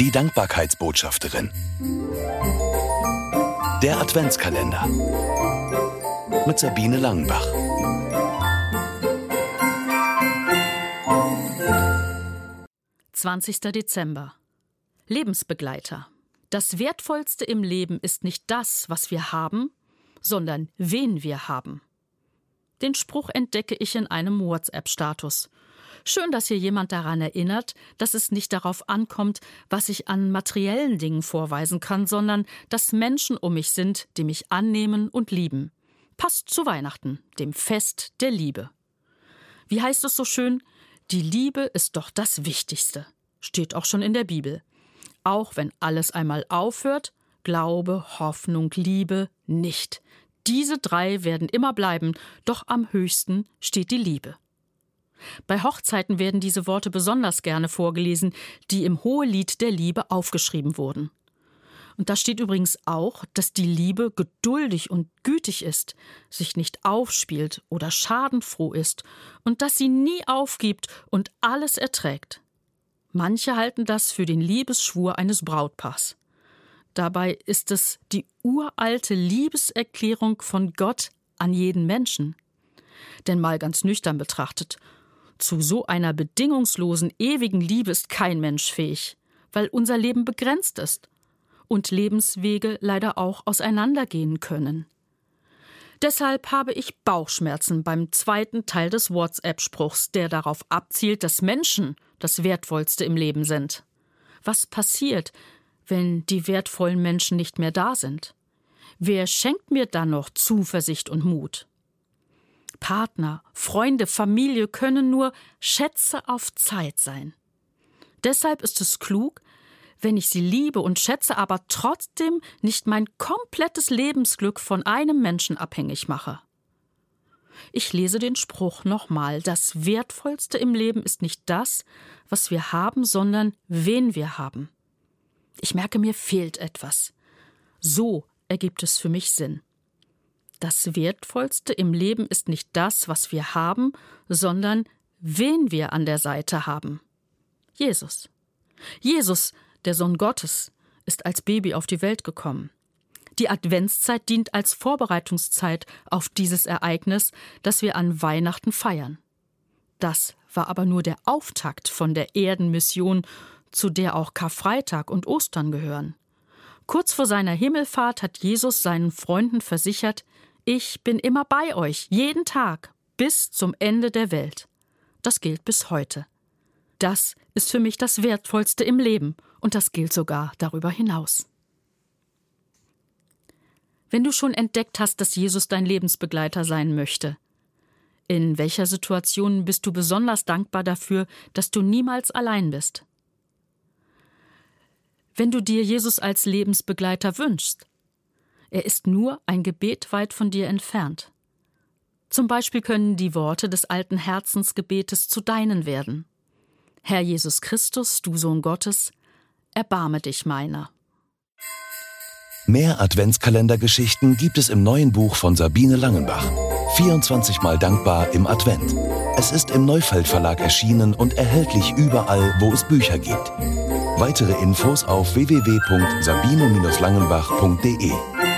Die Dankbarkeitsbotschafterin. Der Adventskalender. Mit Sabine Langenbach. Zwanzigster Dezember. Lebensbegleiter. Das Wertvollste im Leben ist nicht das, was wir haben, sondern wen wir haben. Den Spruch entdecke ich in einem WhatsApp-Status. Schön, dass hier jemand daran erinnert, dass es nicht darauf ankommt, was ich an materiellen Dingen vorweisen kann, sondern dass Menschen um mich sind, die mich annehmen und lieben. Passt zu Weihnachten, dem Fest der Liebe. Wie heißt es so schön? Die Liebe ist doch das Wichtigste. Steht auch schon in der Bibel. Auch wenn alles einmal aufhört, Glaube, Hoffnung, Liebe nicht. Diese drei werden immer bleiben, doch am höchsten steht die Liebe. Bei Hochzeiten werden diese Worte besonders gerne vorgelesen, die im Hohelied der Liebe aufgeschrieben wurden. Und da steht übrigens auch, dass die Liebe geduldig und gütig ist, sich nicht aufspielt oder schadenfroh ist und dass sie nie aufgibt und alles erträgt. Manche halten das für den Liebesschwur eines Brautpaars. Dabei ist es die uralte Liebeserklärung von Gott an jeden Menschen. Denn mal ganz nüchtern betrachtet, zu so einer bedingungslosen, ewigen Liebe ist kein Mensch fähig, weil unser Leben begrenzt ist und Lebenswege leider auch auseinandergehen können. Deshalb habe ich Bauchschmerzen beim zweiten Teil des WhatsApp-Spruchs, der darauf abzielt, dass Menschen das Wertvollste im Leben sind. Was passiert, wenn die wertvollen Menschen nicht mehr da sind? Wer schenkt mir dann noch Zuversicht und Mut? Partner, Freunde, Familie können nur Schätze auf Zeit sein. Deshalb ist es klug, wenn ich sie liebe und schätze, aber trotzdem nicht mein komplettes Lebensglück von einem Menschen abhängig mache. Ich lese den Spruch nochmal. Das Wertvollste im Leben ist nicht das, was wir haben, sondern wen wir haben. Ich merke, mir fehlt etwas. So ergibt es für mich Sinn. Das Wertvollste im Leben ist nicht das, was wir haben, sondern wen wir an der Seite haben. Jesus. Jesus, der Sohn Gottes, ist als Baby auf die Welt gekommen. Die Adventszeit dient als Vorbereitungszeit auf dieses Ereignis, das wir an Weihnachten feiern. Das war aber nur der Auftakt von der Erdenmission, zu der auch Karfreitag und Ostern gehören. Kurz vor seiner Himmelfahrt hat Jesus seinen Freunden versichert, ich bin immer bei euch, jeden Tag, bis zum Ende der Welt. Das gilt bis heute. Das ist für mich das Wertvollste im Leben, und das gilt sogar darüber hinaus. Wenn du schon entdeckt hast, dass Jesus dein Lebensbegleiter sein möchte, in welcher Situation bist du besonders dankbar dafür, dass du niemals allein bist? Wenn du dir Jesus als Lebensbegleiter wünschst, er ist nur ein Gebet weit von dir entfernt. Zum Beispiel können die Worte des alten Herzensgebetes zu deinen werden. Herr Jesus Christus, du Sohn Gottes, erbarme dich meiner. Mehr Adventskalendergeschichten gibt es im neuen Buch von Sabine Langenbach. 24 Mal dankbar im Advent. Es ist im Neufeld Verlag erschienen und erhältlich überall, wo es Bücher gibt. Weitere Infos auf www.sabine-langenbach.de.